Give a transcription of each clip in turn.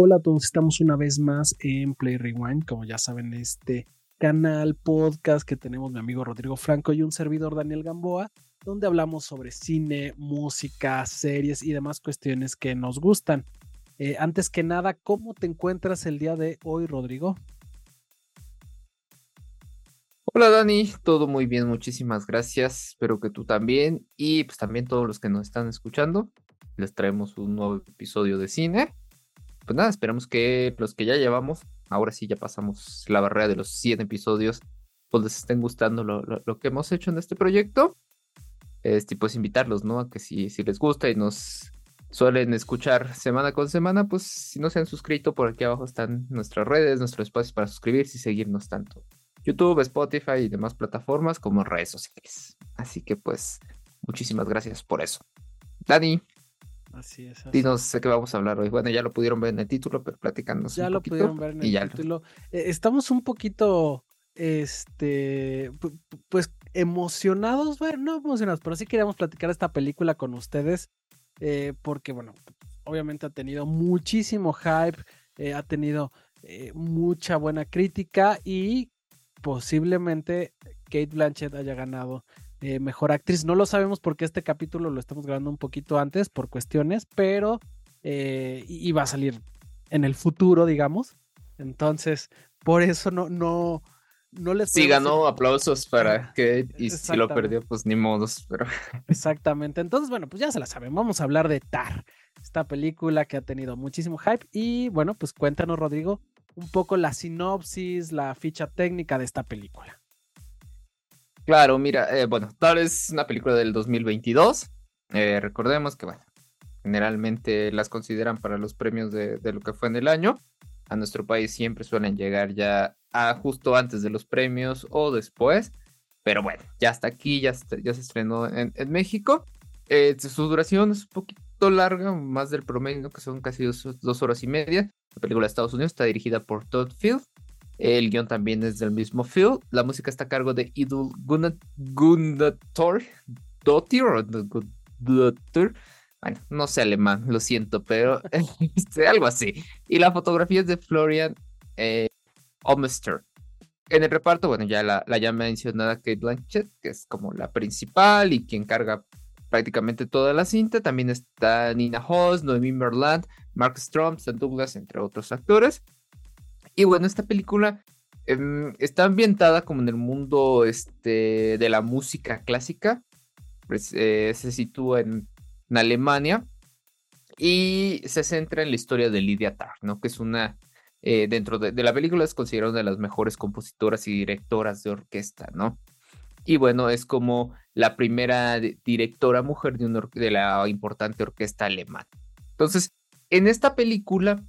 Hola a todos, estamos una vez más en Play Rewind, como ya saben, este canal podcast que tenemos mi amigo Rodrigo Franco y un servidor Daniel Gamboa, donde hablamos sobre cine, música, series y demás cuestiones que nos gustan. Eh, antes que nada, ¿cómo te encuentras el día de hoy, Rodrigo? Hola Dani, todo muy bien, muchísimas gracias. Espero que tú también y pues también todos los que nos están escuchando. Les traemos un nuevo episodio de cine pues nada, esperamos que los que ya llevamos, ahora sí ya pasamos la barrera de los 100 episodios, pues les estén gustando lo, que hemos hecho en este proyecto. Este, pues invitarlos, ¿no? A que si, si les gusta y nos suelen escuchar semana con semana, pues si no se han suscrito, por aquí abajo están nuestras redes, nuestros espacios para suscribirse y seguirnos tanto. YouTube, Spotify y demás plataformas como redes sociales. Así que pues muchísimas gracias por eso. Dani, Así es. Dinos sé qué vamos a hablar hoy. Bueno, ya lo pudieron ver en el título, pero platicando. Ya lo pudieron ver en el título. Eh, estamos un poquito, este, pues emocionados, bueno, no emocionados, pero sí queríamos platicar esta película con ustedes, eh, porque, bueno, obviamente ha tenido muchísimo hype, eh, ha tenido mucha buena crítica y posiblemente Kate Blanchett haya ganado eh, mejor actriz. No lo sabemos porque este capítulo lo estamos grabando un poquito antes por cuestiones, pero eh, iba a salir en el futuro, digamos. Entonces, por eso no, no, no les. Sí, ganó aplausos para que y si lo perdió, pues ni modos, pero. Exactamente. Entonces, bueno, pues ya se la saben. Vamos a hablar de Tar, esta película que ha tenido muchísimo hype. Y bueno, pues cuéntanos, Rodrigo, un poco la sinopsis, la ficha técnica de esta película. Claro, mira, eh, bueno, tal es una película del 2022. Eh, recordemos que, bueno, generalmente las consideran para los premios de, lo que fue en el año. A nuestro país siempre suelen llegar ya a justo antes de los premios o después. Pero bueno, ya está aquí, ya, ya se estrenó en, México. Eh, su duración es un poquito larga, más del promedio, que son casi dos, dos horas y media. La película de Estados Unidos está dirigida por Todd Field. El guion también es del mismo Phil. La música está a cargo de Idul Gundator Dottir Bueno, no sé alemán, lo siento, pero este, algo así. Y la fotografía es de Florian eh, Omester. En el reparto, bueno, ya la, la ya mencionada Kate Blanchett, que es como la principal y quien carga prácticamente toda la cinta. También está Nina Hoss, Noemi Merland, Mark Strom, Stan Douglas, entre otros actores. Y bueno, esta película em, está ambientada como en el mundo este, de la música clásica. Pues, eh, se sitúa en, Alemania y se centra en la historia de Lydia Tarr, ¿no? Que es una, eh, dentro de, la película es considerada una de las mejores compositoras y directoras de orquesta, ¿no? Y bueno, es como la primera directora mujer de, de la importante orquesta alemana. Entonces, en esta película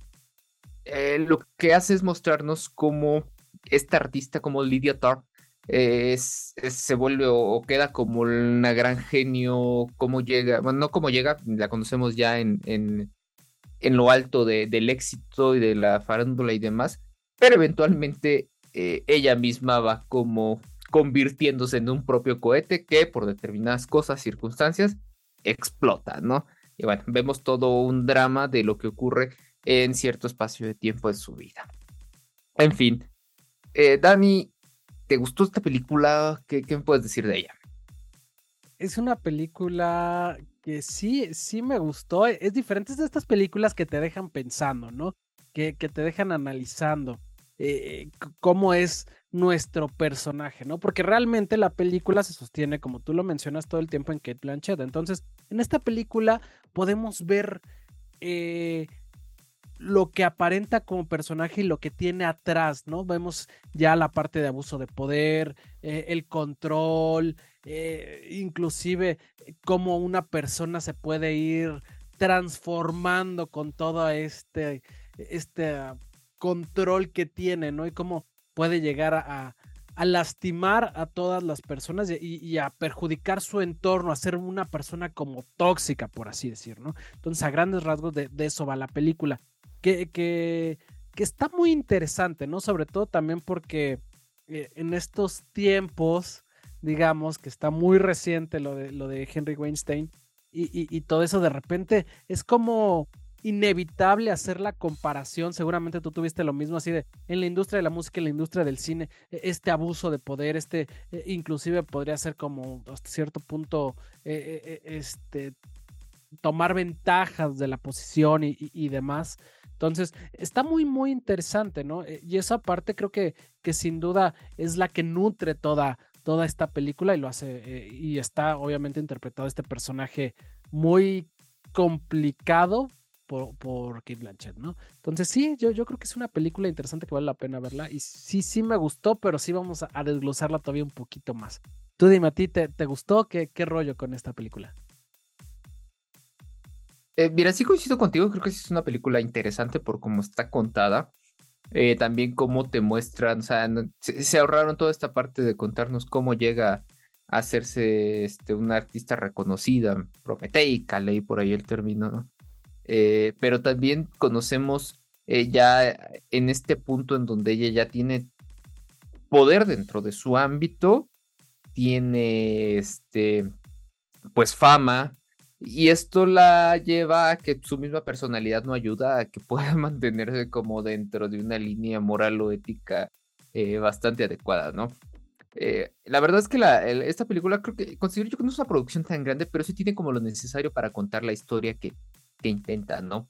eh, lo que hace es mostrarnos cómo esta artista, como Lydia Tarr, se vuelve o, queda como una gran genio, cómo llega, bueno, no cómo llega, la conocemos ya en, en, lo alto del éxito y de la farándula y demás, pero eventualmente eh, ella misma va como convirtiéndose en un propio cohete que por determinadas cosas, circunstancias, explota, ¿no? Y bueno, vemos todo un drama de lo que ocurre en cierto espacio de tiempo de su vida. En fin, eh, Dani, ¿te gustó esta película? ¿Qué, me puedes decir de ella? Es una película que sí, sí me gustó. Es diferente de estas películas que te dejan pensando, ¿no? Que, que te dejan analizando eh, cómo es nuestro personaje, ¿no? Porque realmente la película se sostiene, como tú lo mencionas, todo el tiempo en Kate Blanchett. Entonces, en esta película podemos ver eh, lo que aparenta como personaje y lo que tiene atrás, ¿no? Vemos ya la parte de abuso de poder, eh, el control, eh, inclusive eh, cómo una persona se puede ir transformando con todo este, este control que tiene, ¿no? Y cómo puede llegar a, lastimar a todas las personas y, a perjudicar su entorno, a ser una persona como tóxica, por así decir, ¿no? Entonces, a grandes rasgos de eso va la película que, está muy interesante, ¿no? Sobre todo también porque eh, en estos tiempos, digamos, que está muy reciente lo de Henry Weinstein y, todo eso de repente es como inevitable hacer la comparación, seguramente tú tuviste lo mismo así de en la industria de la música, en la industria del cine, e, este abuso de poder, este e, inclusive podría ser como hasta cierto punto e, este tomar ventajas de la posición y, demás. Entonces, está muy, muy interesante, ¿no? Y esa parte creo que, que sin duda es la que nutre toda, toda esta película y lo hace, eh, y está obviamente interpretado este personaje muy complicado por, por Kate Blanchett, ¿no? Entonces sí, yo, yo creo que es una película interesante que vale la pena verla y sí, sí me gustó, pero sí vamos a, desglosarla todavía un poquito más. Tú dime a ti, ¿te, te gustó? ¿Qué, ¿Qué rollo con esta película? Eh, mira, sí coincido contigo, creo que sí es una película interesante por cómo está contada. Eh, también cómo te muestran, o sea, se, ahorraron toda esta parte de contarnos cómo llega a hacerse este, una artista reconocida, prometeica, leí por ahí el término, ¿no? Eh, pero también conocemos eh, ya en este punto en donde ella ya tiene poder dentro de su ámbito, tiene este, pues fama, y esto la lleva a que su misma personalidad no ayuda a que pueda mantenerse como dentro de una línea moral o ética eh, bastante adecuada, ¿no? Eh, la verdad es que la, esta película creo que considero yo que no es una producción tan grande, pero sí tiene como lo necesario para contar la historia que, que intenta, ¿no?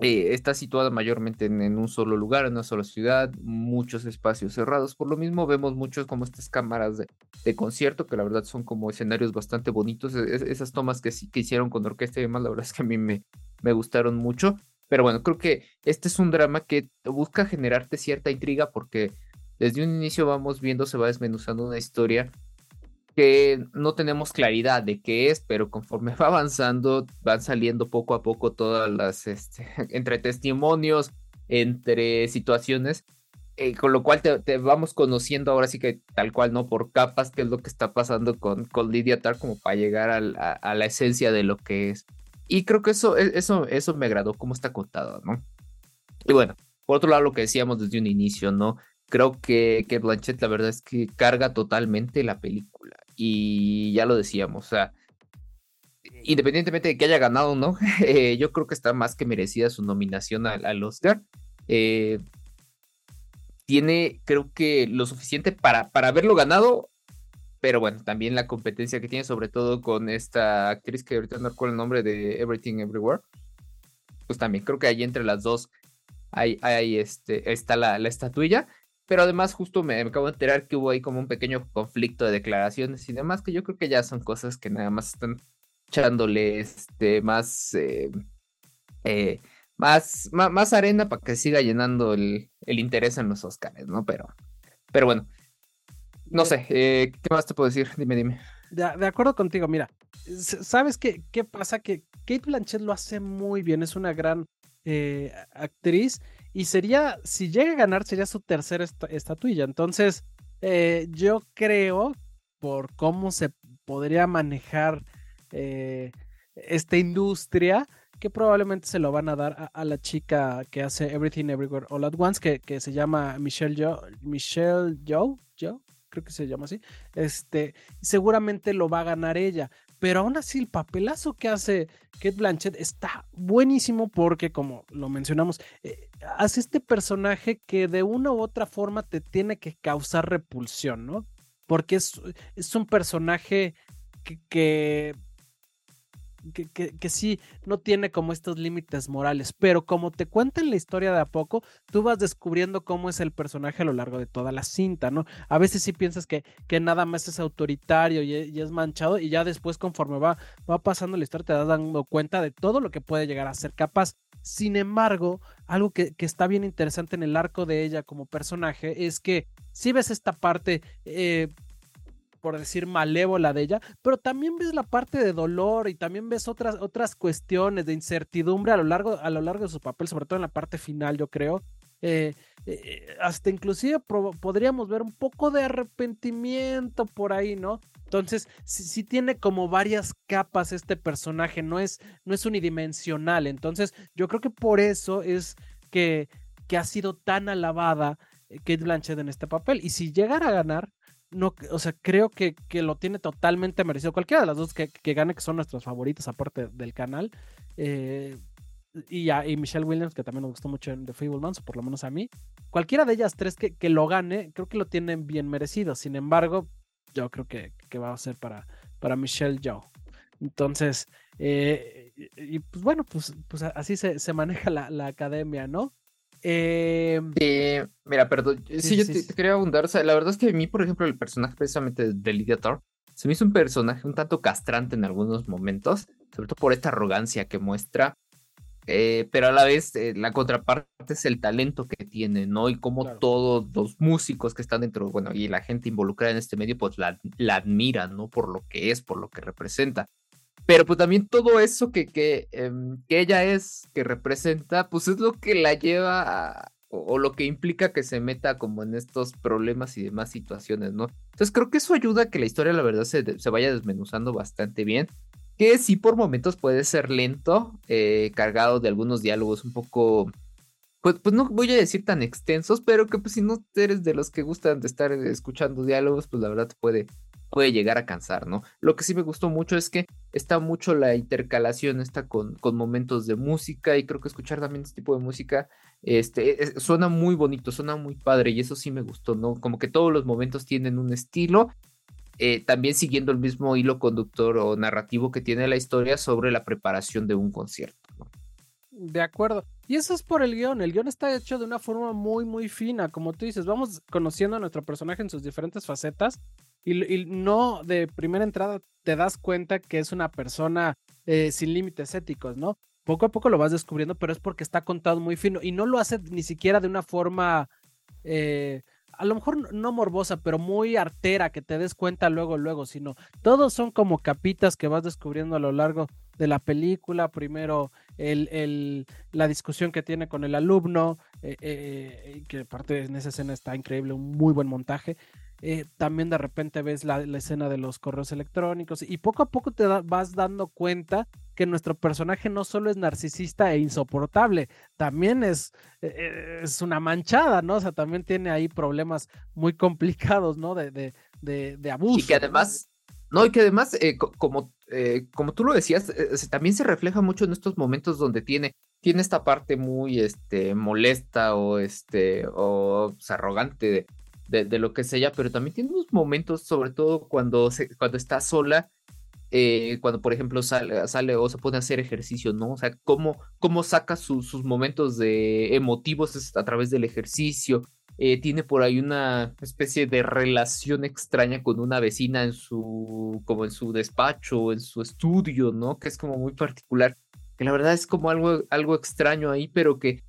Eh, está situada mayormente en, un solo lugar, en una sola ciudad, muchos espacios cerrados. Por lo mismo vemos muchos como estas cámaras de, concierto, que la verdad son como escenarios bastante bonitos. E, esas tomas que, que hicieron con orquesta y demás, la verdad es que a mí me, me gustaron mucho. Pero bueno, creo que este es un drama que busca generarte cierta intriga porque desde un inicio vamos viendo, se va desmenuzando una historia que no tenemos claridad de qué es, pero conforme va avanzando, van saliendo poco a poco todas las, este, entre testimonios, entre situaciones, eh, con lo cual te, vamos conociendo ahora sí que tal cual, ¿no? Por capas, qué es lo que está pasando con, con Lydia Tar, como para llegar a, la esencia de lo que es. Y creo que eso, e, eso, eso me agradó, cómo está contado, ¿no? Y bueno, por otro lado, lo que decíamos desde un inicio, ¿no? Creo que, que Blanchett, la verdad es que carga totalmente la película y ya lo decíamos, o sea, independientemente de que haya ganado o no, eh, yo creo que está más que merecida su nominación al, Oscar. Eh, tiene, creo que, lo suficiente para, para haberlo ganado, pero bueno, también la competencia que tiene, sobre todo con esta actriz que ahorita no recuerdo el nombre de Everything Everywhere, pues también creo que ahí entre las dos hay, hay este, está la, la estatuilla. Pero además justo me, acabo de enterar que hubo ahí como un pequeño conflicto de declaraciones y demás, que yo creo que ya son cosas que nada más están echándole este, más, eh, eh, más, más, arena para que siga llenando el, interés en los Oscars, ¿no? Pero, pero bueno, no sé, eh, ¿qué más te puedo decir? Dime, dime. De, acuerdo contigo, mira, ¿sabes qué, qué pasa? Que Kate Blanchett lo hace muy bien, es una gran actriz y sería, si llega a ganar, sería su tercera estatuilla. Entonces, eh, yo creo, por cómo se podría manejar eh, esta industria, que probablemente se lo van a dar a, la chica que hace Everything Everywhere All at Once, que, que se llama Michelle Joe, Michelle Joe, Joe, creo que se llama así. Este, seguramente lo va a ganar ella pero aún así el papelazo que hace Kate Blanchett está buenísimo porque, como lo mencionamos, eh, hace este personaje que de una u otra forma te tiene que causar repulsión, ¿no? Porque es, es un personaje que que, sí no tiene como estos límites morales, pero como te cuentan la historia de a poco, tú vas descubriendo cómo es el personaje a lo largo de toda la cinta, ¿no? A veces sí piensas que, que nada más es autoritario y, es manchado y ya después conforme va, va pasando la historia te das dando cuenta de todo lo que puede llegar a ser capaz. Sin embargo, algo que, que está bien interesante en el arco de ella como personaje es que si ves esta parte... Eh, por decir, malévola de ella, pero también ves la parte de dolor y también ves otras, otras cuestiones de incertidumbre a lo, largo, a lo largo de su papel, sobre todo en la parte final, yo creo. Eh, eh, hasta inclusive podríamos ver un poco de arrepentimiento por ahí, ¿no? Entonces, sí, tiene como varias capas este personaje, no es, no es unidimensional. Entonces, yo creo que por eso es que, que ha sido tan alabada eh, Kate Blanchett en este papel. Y si llegara a ganar, no, o sea, creo que, que, lo tiene totalmente merecido. Cualquiera de las dos que, que, gane, que son nuestros favoritos, aparte del canal, eh, y, y Michelle Williams, que también nos gustó mucho en The Fablemans, o por lo menos a mí. Cualquiera de ellas tres que, que lo gane, creo que lo tienen bien merecido. Sin embargo, yo creo que, que va a ser para, para Michelle Yeoh. Entonces, eh, y, pues bueno, pues, pues así se, se maneja la, la, academia, ¿no? Eh, mira, perdón, sí, yo te, quería abundar, o sea, la verdad es que a mí, por ejemplo, el personaje precisamente de Lydia Thor, se me hizo un personaje un tanto castrante en algunos momentos, sobre todo por esta arrogancia que muestra, eh, pero a la vez eh, la contraparte es el talento que tiene, ¿no? Y como todos los músicos que están dentro, bueno, y la gente involucrada en este medio, pues la, la admiran, ¿no? Por lo que es, por lo que representa. Pero pues también todo eso que, que, em, que ella es, que representa, pues es lo que la lleva a, o, lo que implica que se meta como en estos problemas y demás situaciones, ¿no? Entonces creo que eso ayuda a que la historia, la verdad, se, se vaya desmenuzando bastante bien. Que sí por momentos puede ser lento, eh, cargado de algunos diálogos un poco, pues, pues no voy a decir tan extensos, pero que pues si no eres de los que gustan de estar escuchando diálogos, pues la verdad puede, puede llegar a cansar, ¿no? Lo que sí me gustó mucho es que está mucho la intercalación, está con, con momentos de música y creo que escuchar también este tipo de música este, suena muy bonito, suena muy padre y eso sí me gustó, ¿no? Como que todos los momentos tienen un estilo, eh, también siguiendo el mismo hilo conductor o narrativo que tiene la historia sobre la preparación de un concierto. ¿no? De acuerdo. Y eso es por el guion. El guion está hecho de una forma muy, muy fina. Como tú dices, vamos conociendo a nuestro personaje en sus diferentes facetas y, no de primera entrada te das cuenta que es una persona eh, sin límites éticos, ¿no? Poco a poco lo vas descubriendo, pero es porque está contado muy fino y no lo hace ni siquiera de una forma, eh, a lo mejor no morbosa, pero muy artera, que te des cuenta luego, luego, sino todos son como capitas que vas descubriendo a lo largo de la película. Primero, el, el, la discusión que tiene con el alumno, eh, que aparte en esa escena está increíble, un muy buen montaje. Eh, también de repente ves la, escena de los correos electrónicos y poco a poco te vas dando cuenta que nuestro personaje no solo es narcisista e insoportable, también es, eh, es una manchada, ¿no? O sea, también tiene ahí problemas muy complicados, ¿no? De, de, de, abuso. Y que además, no, y que además, eh, como, como tú lo decías, también se refleja mucho en estos momentos donde tiene, tiene esta parte muy este, molesta o, este, o pues, arrogante de de, lo que es ella, pero también tiene unos momentos, sobre todo cuando, se, cuando está sola, eh, cuando por ejemplo sale, sale, o se pone a hacer ejercicio, ¿no? O sea, cómo, cómo saca sus momentos de emotivos a través del ejercicio. Eh, tiene por ahí una especie de relación extraña con una vecina en su, como en su despacho, en su estudio, ¿no? Que es como muy particular. Que la verdad es como algo, algo extraño ahí, pero que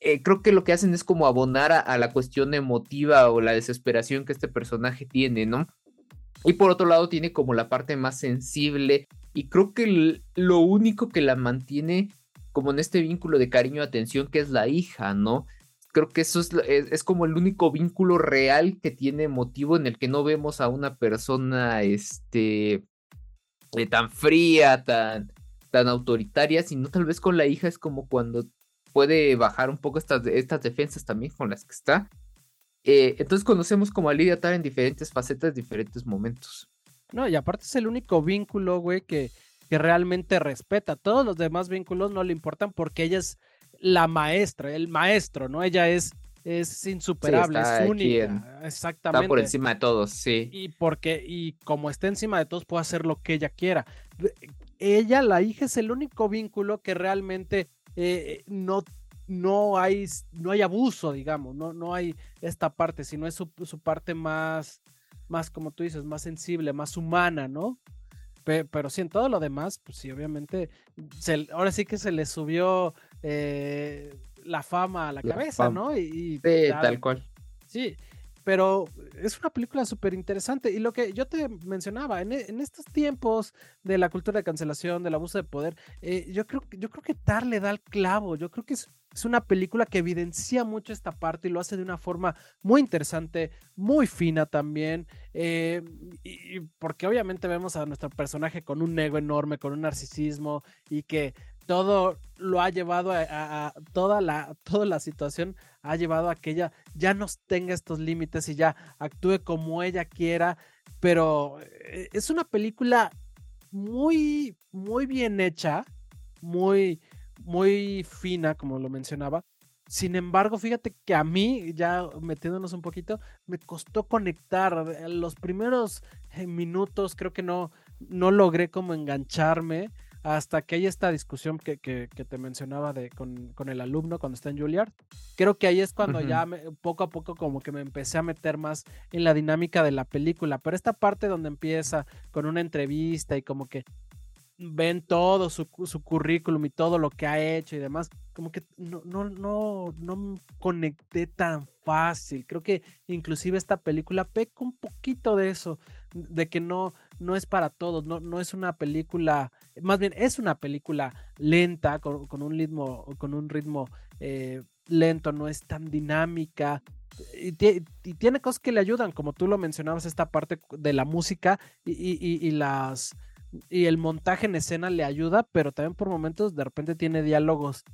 eh, creo que lo que hacen es como abonar a, la cuestión emotiva o la desesperación que este personaje tiene, ¿no? Y por otro lado tiene como la parte más sensible y creo que lo único que la mantiene como en este vínculo de cariño y atención que es la hija, ¿no? Creo que eso es, es, como el único vínculo real que tiene motivo en el que no vemos a una persona este, eh, tan fría, tan, tan autoritaria, sino tal vez con la hija es como cuando puede bajar un poco estas, estas defensas también con las que está. Eh, entonces conocemos como a Lidia Tar en diferentes facetas, diferentes momentos. No, y aparte es el único vínculo, güey, que, que realmente respeta. Todos los demás vínculos no le importan porque ella es la maestra, el maestro, ¿no? Ella es, es insuperable, es única. Exactamente. Está por encima de todos, sí. Y porque, y como está encima de todos, puede hacer lo que ella quiera. Ella, la hija, es el único vínculo que realmente eh, no, no, hay, no hay abuso, digamos, no, no hay esta parte, sino es su, parte más, más, como tú dices, más sensible, más humana, ¿no? Pero, sí, en todo lo demás, pues sí, obviamente, ahora sí que se le subió eh, la fama a la, cabeza, ¿no? Y, tal cual. Sí, pero es una película súper interesante. Y lo que yo te mencionaba, en, estos tiempos de la cultura de cancelación, del abuso de poder, eh, yo, creo, yo creo que Tar le da el clavo. Yo creo que es, una película que evidencia mucho esta parte y lo hace de una forma muy interesante, muy fina también. Eh, porque obviamente vemos a nuestro personaje con un ego enorme, con un narcisismo y que todo lo ha llevado a, toda, la, toda la situación ha llevado a que ella ya no tenga estos límites y ya actúe como ella quiera, pero eh, es una película muy, muy bien hecha, muy, muy fina, como lo mencionaba. Sin embargo, fíjate que a mí, ya metiéndonos un poquito, me costó conectar. Los primeros eh, minutos creo que no, no logré como engancharme hasta que hay esta discusión que, que, te mencionaba de, con, con, el alumno cuando está en Juilliard. Creo que ahí es cuando ya poco a poco como que me empecé a meter más en la dinámica de la película, pero esta parte donde empieza con una entrevista y como que ven todo su, su, currículum y todo lo que ha hecho y demás, como que no, no, no, no conecté tan fácil. Creo que inclusive esta película peca un poquito de eso, de que no, no es para todos, no, no es una película, más bien es una película lenta, con, un ritmo, con un ritmo eh, lento, no es tan dinámica. Y, tiene cosas que le ayudan, como tú lo mencionabas, esta parte de la música y las y el montaje en escena le ayuda, pero también por momentos de repente tiene diálogos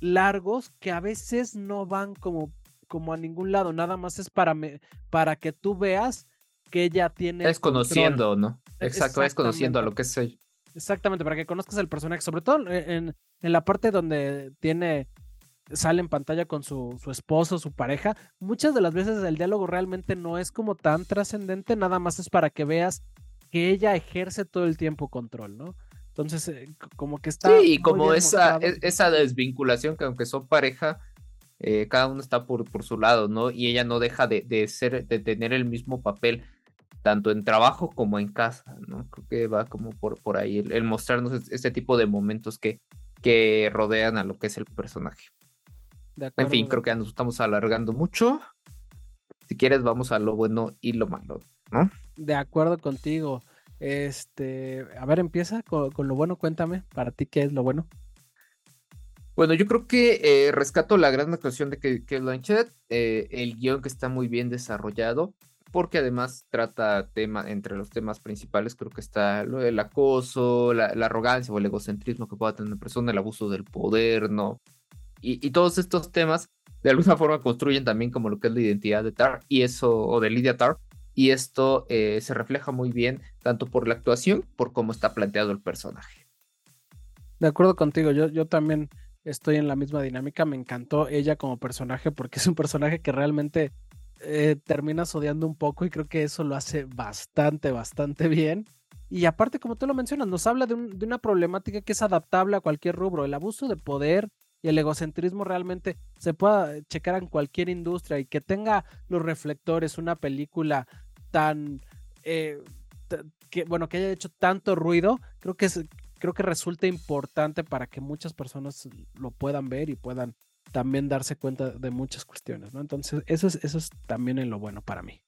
largos que a veces no van como, como a ningún lado, nada más es para, me, para que tú veas que ella tiene... Es conociendo, ¿no? Exacto, es conociendo a lo que es Exactamente, para que conozcas el personaje, sobre todo en, en la parte donde tiene sale en pantalla con su, su, esposo, su pareja, muchas de las veces el diálogo realmente no es como tan trascendente, nada más es para que veas que ella ejerce todo el tiempo control, ¿no? Entonces, eh, como que está... Sí, y como esa, e, esa desvinculación que aunque son pareja, eh, cada uno está por, por su lado, ¿no? Y ella no deja de, de, ser, de tener el mismo papel, tanto en trabajo como en casa, ¿no? Creo que va como por, por ahí, el, mostrarnos este tipo de momentos que, que rodean a lo que es el personaje. En fin, creo que nos estamos alargando mucho. Si quieres, vamos a lo bueno y lo malo, ¿no? De acuerdo contigo. Este, a ver, empieza con, lo bueno, cuéntame, para ti, ¿qué es lo bueno? Bueno, yo creo que eh, rescato la gran actuación de que, que Blanchett, eh, el guion que está muy bien desarrollado, porque además trata tema, entre los temas principales, creo que está lo del acoso, la, arrogancia o el egocentrismo que pueda tener una persona, el abuso del poder, ¿no? Y, todos estos temas de alguna forma construyen también como lo que es la identidad de Tar y eso, o de Lydia Tar, y esto eh, se refleja muy bien tanto por la actuación, por cómo está planteado el personaje. De acuerdo contigo, yo, yo también estoy en la misma dinámica, me encantó ella como personaje porque es un personaje que realmente eh, terminas odiando un poco y creo que eso lo hace bastante, bastante bien. Y aparte, como tú lo mencionas, nos habla de, una problemática que es adaptable a cualquier rubro, el abuso de poder, y el egocentrismo realmente se pueda checar en cualquier industria y que tenga los reflectores, una película tan, eh, que, bueno, que haya hecho tanto ruido, creo que, es, creo que resulta importante para que muchas personas lo puedan ver y puedan también darse cuenta de muchas cuestiones, ¿no? Entonces, eso es, eso es también en lo bueno para mí.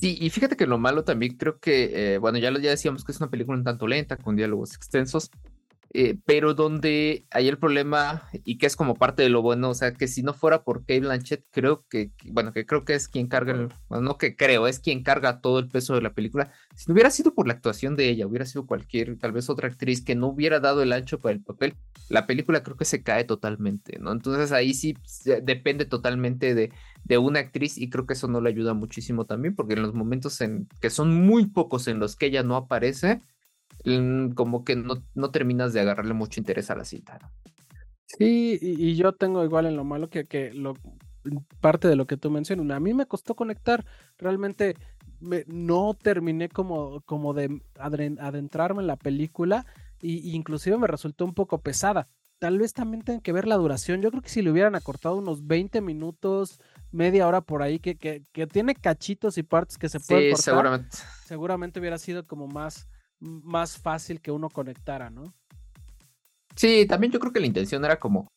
Sí, y fíjate que lo malo también creo que, eh, bueno, ya, ya decíamos que es una película un tanto lenta, con diálogos extensos, eh, pero donde hay el problema y que es como parte de lo bueno, o sea, que si no fuera por Kate Blanchett, creo que, bueno, que creo que es quien carga, el, bueno, no que creo, es quien carga todo el peso de la película. Si no hubiera sido por la actuación de ella, hubiera sido cualquier, tal vez otra actriz que no hubiera dado el ancho para el papel, la película creo que se cae totalmente, ¿no? Entonces ahí sí depende totalmente de, de una actriz y creo que eso no le ayuda muchísimo también, porque en los momentos en que son muy pocos en los que ella no aparece, como que no, no terminas de agarrarle mucho interés a la cita. Sí, y, yo tengo igual en lo malo que, que lo, parte de lo que tú mencionas. A mí me costó conectar, realmente no terminé como, como de adentrarme en la película y inclusive me resultó un poco pesada. Tal vez también tenga que ver la duración. Yo creo que si le hubieran acortado unos 20 minutos, media hora por ahí, que, que, que tiene cachitos y partes que se pueden cortar, seguramente. seguramente hubiera sido como más, más fácil que uno conectara, ¿no? Sí, también yo creo que la intención era como.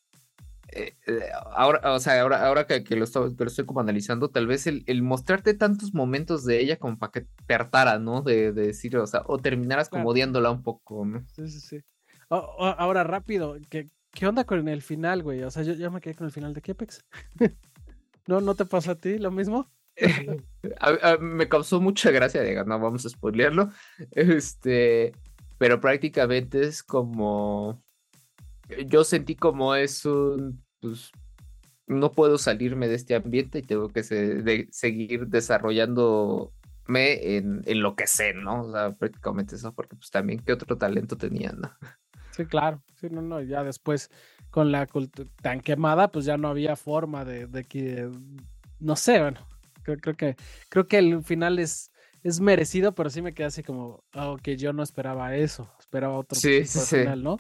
Eh, eh, ahora, o sea, ahora, ahora que, lo estoy, estoy como analizando, tal vez el, mostrarte tantos momentos de ella como para que te hartara, ¿no? De, decir, o sea, o terminaras como odiándola un poco, ¿no? Sí, sí, sí. ahora, rápido, ¿qué, ¿qué onda con el final, güey? O sea, yo ya me quedé con el final de Kepex. ¿No, ¿No te pasa a ti lo mismo? me causó mucha gracia, diga, no vamos a spoilearlo. Este, pero prácticamente es como. Yo sentí como es un. Pues, no puedo salirme de este ambiente y tengo que seguir desarrollándome en, en, lo que sé, ¿no? O sea, prácticamente eso, porque pues también qué otro talento tenía, ¿no? Sí, claro. Sí, no, no, ya después con la tan quemada, pues ya no había forma de que, no sé, bueno, creo, creo, que creo que el final es, es merecido, pero sí me quedé así como, oh, que yo no esperaba eso, esperaba otro sí, sí, final, ¿no?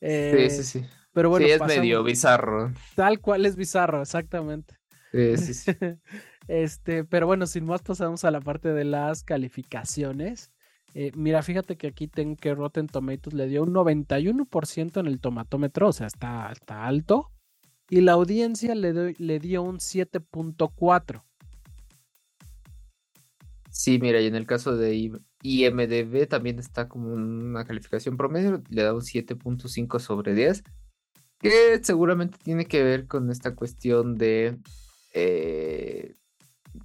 sí, sí, sí. Pero bueno, sí, es medio bizarro. Tal cual es bizarro, exactamente. Sí, sí, sí. este, pero bueno, sin más pasamos a la parte de las calificaciones. Eh, mira, fíjate que aquí tengo que Rotten Tomatoes le dio un 91% en el tomatómetro, o sea, está, está alto. Y la audiencia le, le dio un 7.4. Sí, mira, y en el caso de IMDB también está como una calificación promedio, le da un 7.5 sobre 10 que seguramente tiene que ver con esta cuestión de eh,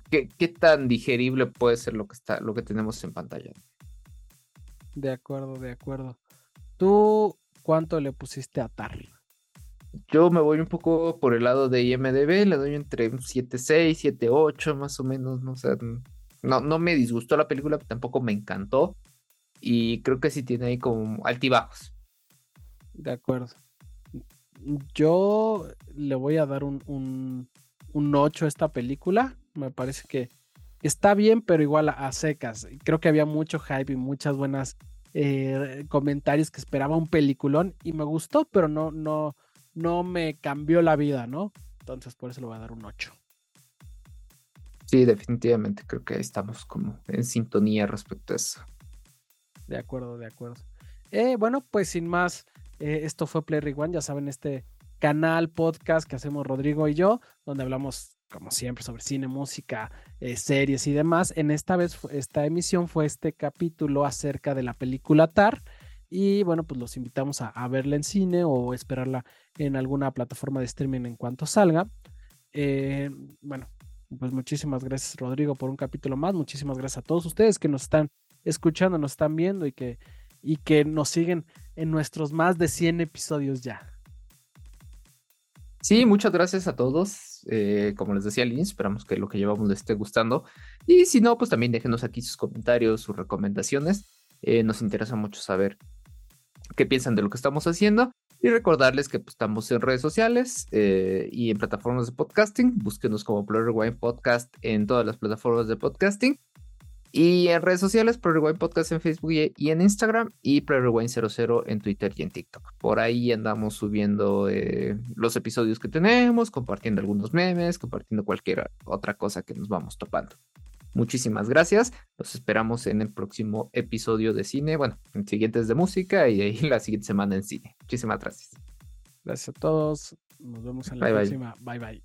¿qué, tan digerible puede ser lo que está, lo que tenemos en pantalla. De acuerdo, de acuerdo. ¿Tú cuánto le pusiste a Tar? Yo me voy un poco por el lado de IMDB, le doy entre un 7.6, 7.8 más o menos, no, no, no me disgustó la película, tampoco me encantó y creo que sí tiene ahí como altibajos. De acuerdo. Yo le voy a dar un, un, 8 a esta película. Me parece que está bien, pero igual a, secas. Creo que había mucho hype y muchas buenas eh, comentarios que esperaba un peliculón y me gustó, pero no, no, no me cambió la vida, ¿no? Entonces por eso le voy a dar un 8. Sí, definitivamente creo que estamos como en sintonía respecto a eso. De acuerdo, de acuerdo. Eh, bueno, pues sin más, eh, esto fue Play Rewind, ya saben, este canal, podcast que hacemos Rodrigo y yo, donde hablamos, como siempre, sobre cine, música, eh, series y demás. En esta vez, esta emisión fue este capítulo acerca de la película Tar. Y bueno, pues los invitamos a, verla en cine o esperarla en alguna plataforma de streaming en cuanto salga. Eh, bueno, pues muchísimas gracias Rodrigo por un capítulo más. Muchísimas gracias a todos ustedes que nos están escuchando, nos están viendo y que y que nos siguen en nuestros más de 100 episodios ya. Sí, muchas gracias a todos. Eh, como les decía inicio, esperamos que lo que llevamos les esté gustando. Y si no, pues también déjenos aquí sus comentarios, sus recomendaciones. Eh, nos interesa mucho saber qué piensan de lo que estamos haciendo. Y recordarles que pues, estamos en redes sociales eh, y en plataformas de podcasting. Búsquenos como Player Wine Podcast en todas las plataformas de podcasting. Y en redes sociales, Pro Podcast en Facebook y en Instagram y Pro 00 en Twitter y en TikTok. Por ahí andamos subiendo eh, los episodios que tenemos, compartiendo algunos memes, compartiendo cualquier otra cosa que nos vamos topando. Muchísimas gracias. Los esperamos en el próximo episodio de cine. Bueno, en siguientes de música y ahí la siguiente semana en cine. Muchísimas gracias. Gracias a todos. Nos vemos en la próxima. bye. bye.